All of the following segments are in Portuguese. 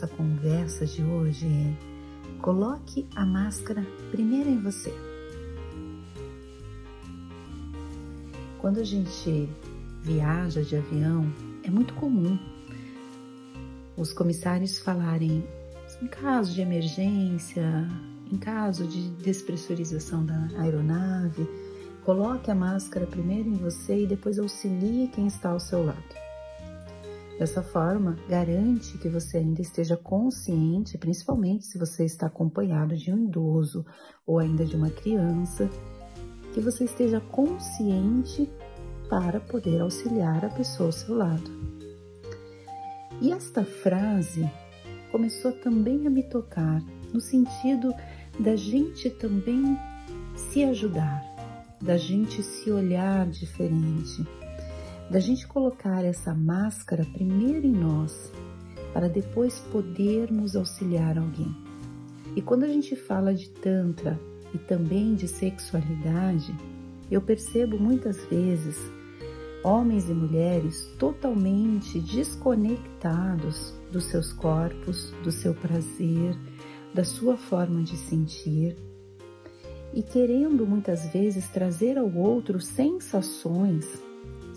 nossa conversa de hoje é: coloque a máscara primeiro em você. Quando a gente viaja de avião, é muito comum os comissários falarem em caso de emergência, em caso de despressurização da aeronave, coloque a máscara primeiro em você e depois auxilie quem está ao seu lado. Dessa forma, garante que você ainda esteja consciente, principalmente se você está acompanhado de um idoso ou ainda de uma criança, que você esteja consciente para poder auxiliar a pessoa ao seu lado. E esta frase começou também a me tocar no sentido da gente também se ajudar, da gente se olhar diferente, da gente colocar essa máscara primeiro em nós, para depois podermos auxiliar alguém. E quando a gente fala de Tantra e também de sexualidade, eu percebo muitas vezes homens e mulheres totalmente desconectados dos seus corpos, do seu prazer, da sua forma de sentir e querendo muitas vezes trazer ao outro sensações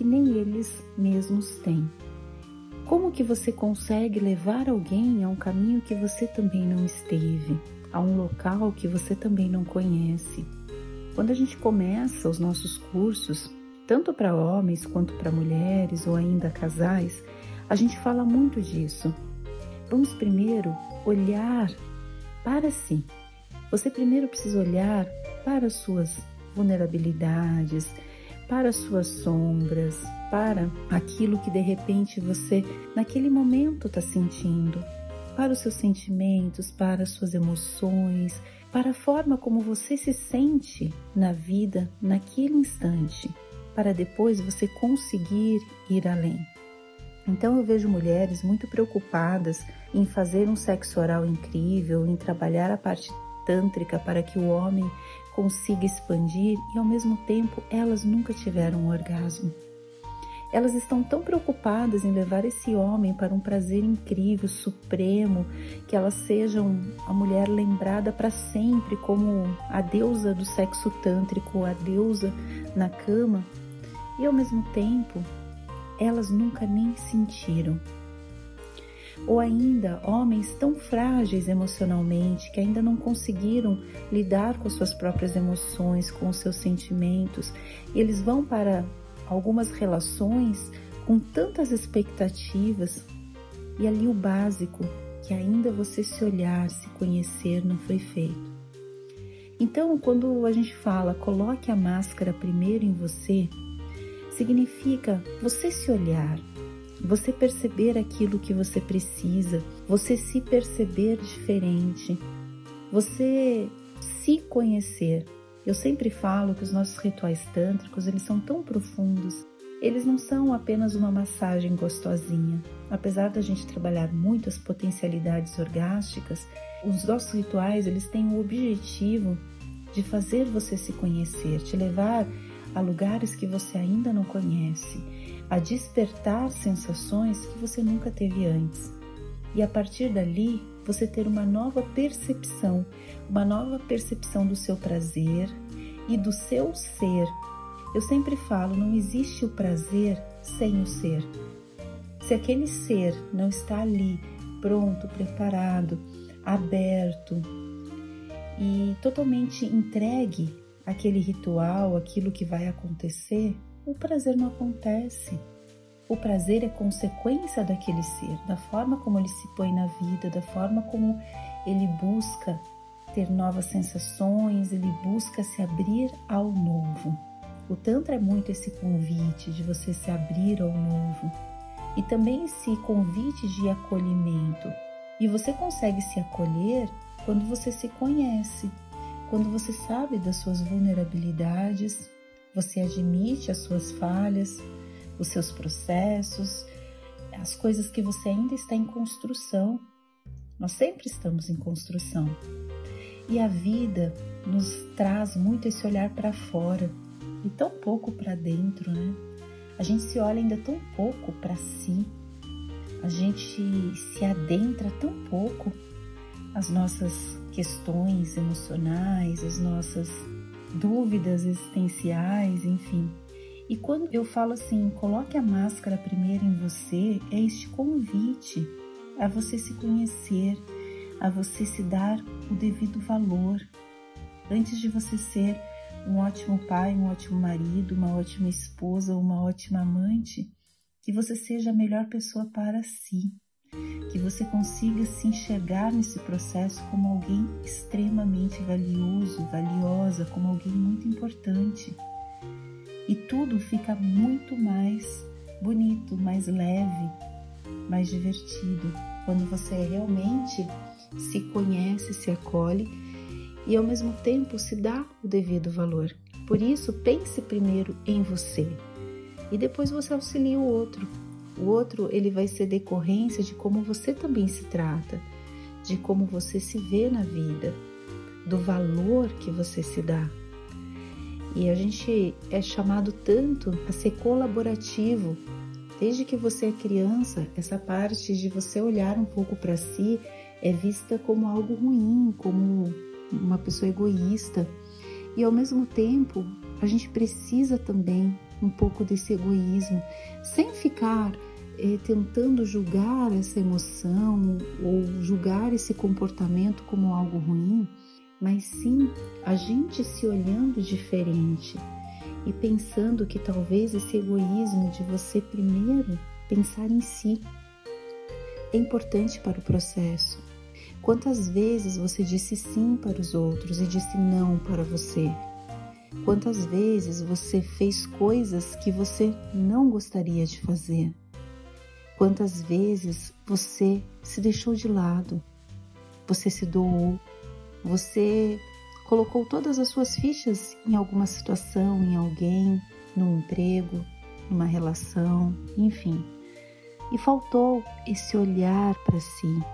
que nem eles mesmos têm. Como que você consegue levar alguém a um caminho que você também não esteve, a um local que você também não conhece? Quando a gente começa os nossos cursos, tanto para homens quanto para mulheres ou ainda casais, a gente fala muito disso. Vamos primeiro olhar para si. Você primeiro precisa olhar para as suas vulnerabilidades, para as suas sombras, para aquilo que de repente você naquele momento está sentindo, para os seus sentimentos, para as suas emoções, para a forma como você se sente na vida naquele instante para depois você conseguir ir além. Então eu vejo mulheres muito preocupadas em fazer um sexo oral incrível, em trabalhar a parte tântrica para que o homem consiga expandir e ao mesmo tempo elas nunca tiveram um orgasmo. Elas estão tão preocupadas em levar esse homem para um prazer incrível, supremo, que elas sejam a mulher lembrada para sempre como a deusa do sexo tântrico, a deusa na cama, e ao mesmo tempo elas nunca nem sentiram. Ou ainda homens tão frágeis emocionalmente que ainda não conseguiram lidar com suas próprias emoções, com seus sentimentos, e eles vão para algumas relações com tantas expectativas e ali o básico, que ainda você se olhar, se conhecer, não foi feito. Então, quando a gente fala coloque a máscara primeiro em você, significa você se olhar, você perceber aquilo que você precisa, você se perceber diferente, você se conhecer. Eu sempre falo que os nossos rituais tântricos, eles são tão profundos. Eles não são apenas uma massagem gostosinha. Apesar da gente trabalhar muito as potencialidades orgásticas, os nossos rituais, eles têm o objetivo de fazer você se conhecer, te levar a lugares que você ainda não conhece, a despertar sensações que você nunca teve antes. E a partir dali, você ter uma nova percepção, uma nova percepção do seu prazer e do seu ser. Eu sempre falo, não existe o prazer sem o ser. Se aquele ser não está ali, pronto, preparado, aberto e totalmente entregue aquele ritual, aquilo que vai acontecer, o prazer não acontece. O prazer é consequência daquele ser, da forma como ele se põe na vida, da forma como ele busca ter novas sensações, ele busca se abrir ao novo. O Tantra é muito esse convite de você se abrir ao novo e também esse convite de acolhimento. E você consegue se acolher quando você se conhece, quando você sabe das suas vulnerabilidades, você admite as suas falhas, os seus processos, as coisas que você ainda está em construção. Nós sempre estamos em construção. E a vida nos traz muito esse olhar para fora e tão pouco para dentro, né? A gente se olha ainda tão pouco para si. a gente se adentra tão pouco as nossas questões emocionais, as nossas dúvidas existenciais, enfim. E quando eu falo assim, coloque a máscara primeiro em você, é este convite a você se conhecer, a você se dar o devido valor. Antes de você ser um ótimo pai, um ótimo marido, uma ótima esposa, uma ótima amante, que você seja a melhor pessoa para si, que você consiga se enxergar nesse processo como alguém extremamente valioso, valiosa, como alguém muito importante. E tudo fica muito mais bonito, mais leve, mais divertido quando você realmente se conhece, se acolhe e ao mesmo tempo se dá o devido valor. Por isso, pense primeiro em você e depois você auxilia o outro. O outro ele vai ser decorrência de como você também se trata, de como você se vê na vida, do valor que você se dá. E a gente é chamado tanto a ser colaborativo. Desde que você é criança, essa parte de você olhar um pouco para si é vista como algo ruim, como uma pessoa egoísta. E ao mesmo tempo, a gente precisa também um pouco desse egoísmo, sem ficar eh, tentando julgar essa emoção ou julgar esse comportamento como algo ruim, mas sim a gente se olhando diferente e pensando que talvez esse egoísmo de você primeiro pensar em si é importante para o processo. Quantas vezes você disse sim para os outros e disse não para você? Quantas vezes você fez coisas que você não gostaria de fazer? Quantas vezes você se deixou de lado? Você se doou? Você colocou todas as suas fichas em alguma situação, em alguém, num emprego, numa relação, enfim. E faltou esse olhar para si,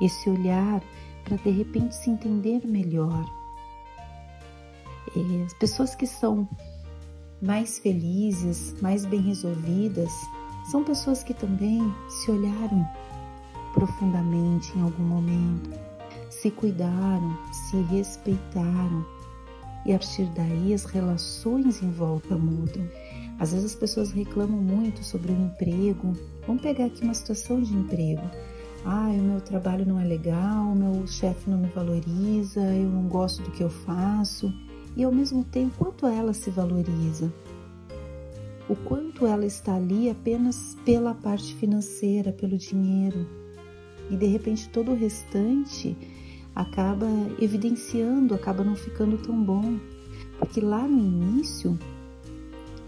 esse olhar para de repente se entender melhor. As pessoas que são mais felizes, mais bem resolvidas, são pessoas que também se olharam profundamente em algum momento, se cuidaram, se respeitaram e a partir daí as relações em volta mudam. Às vezes as pessoas reclamam muito sobre o emprego. Vamos pegar aqui uma situação de emprego ah, o meu trabalho não é legal, o meu chefe não me valoriza, eu não gosto do que eu faço. E ao mesmo tempo, quanto ela se valoriza? O quanto ela está ali apenas pela parte financeira, pelo dinheiro. E de repente todo o restante acaba evidenciando, acaba não ficando tão bom. Porque lá no início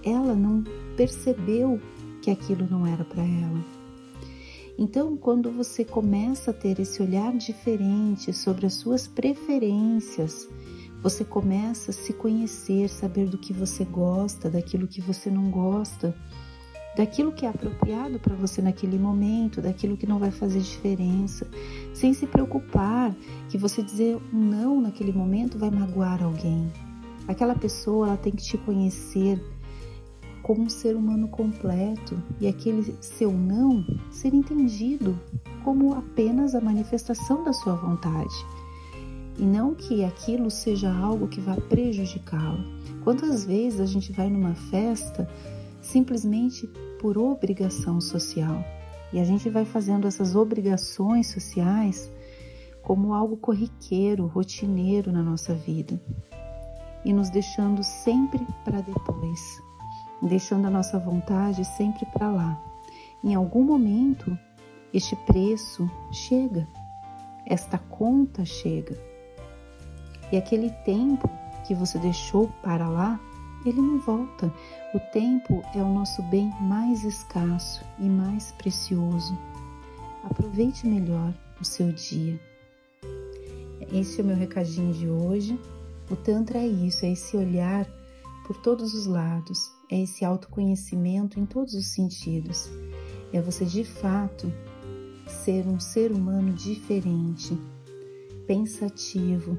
ela não percebeu que aquilo não era para ela. Então, quando você começa a ter esse olhar diferente sobre as suas preferências, você começa a se conhecer, saber do que você gosta, daquilo que você não gosta, daquilo que é apropriado para você naquele momento, daquilo que não vai fazer diferença, sem se preocupar que você dizer um não naquele momento vai magoar alguém. Aquela pessoa ela tem que te conhecer como um ser humano completo e aquele seu não ser entendido como apenas a manifestação da sua vontade e não que aquilo seja algo que vá prejudicá-lo. Quantas vezes a gente vai numa festa simplesmente por obrigação social e a gente vai fazendo essas obrigações sociais como algo corriqueiro, rotineiro na nossa vida e nos deixando sempre para depois deixando a nossa vontade sempre para lá. Em algum momento, este preço chega, esta conta chega. E aquele tempo que você deixou para lá, ele não volta. O tempo é o nosso bem mais escasso e mais precioso. Aproveite melhor o seu dia. Esse é o meu recadinho de hoje. O Tantra é isso, é esse olhar por todos os lados, é esse autoconhecimento em todos os sentidos. É você de fato ser um ser humano diferente, pensativo,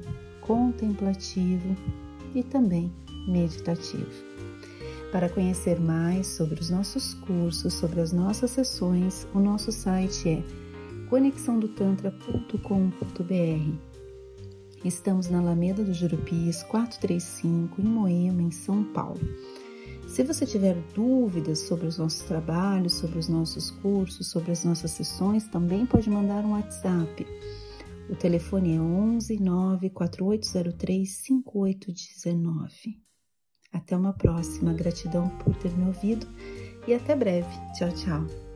contemplativo e também meditativo. Para conhecer mais sobre os nossos cursos, sobre as nossas sessões, o nosso site é conexãodotantra.com.br. Estamos na Alameda do Jurupis, 435, em Moema, em São Paulo. Se você tiver dúvidas sobre os nossos trabalhos, sobre os nossos cursos, sobre as nossas sessões, também pode mandar um WhatsApp. O telefone é 11 94803 5819. Até uma próxima. Gratidão por ter me ouvido e até breve. Tchau, tchau.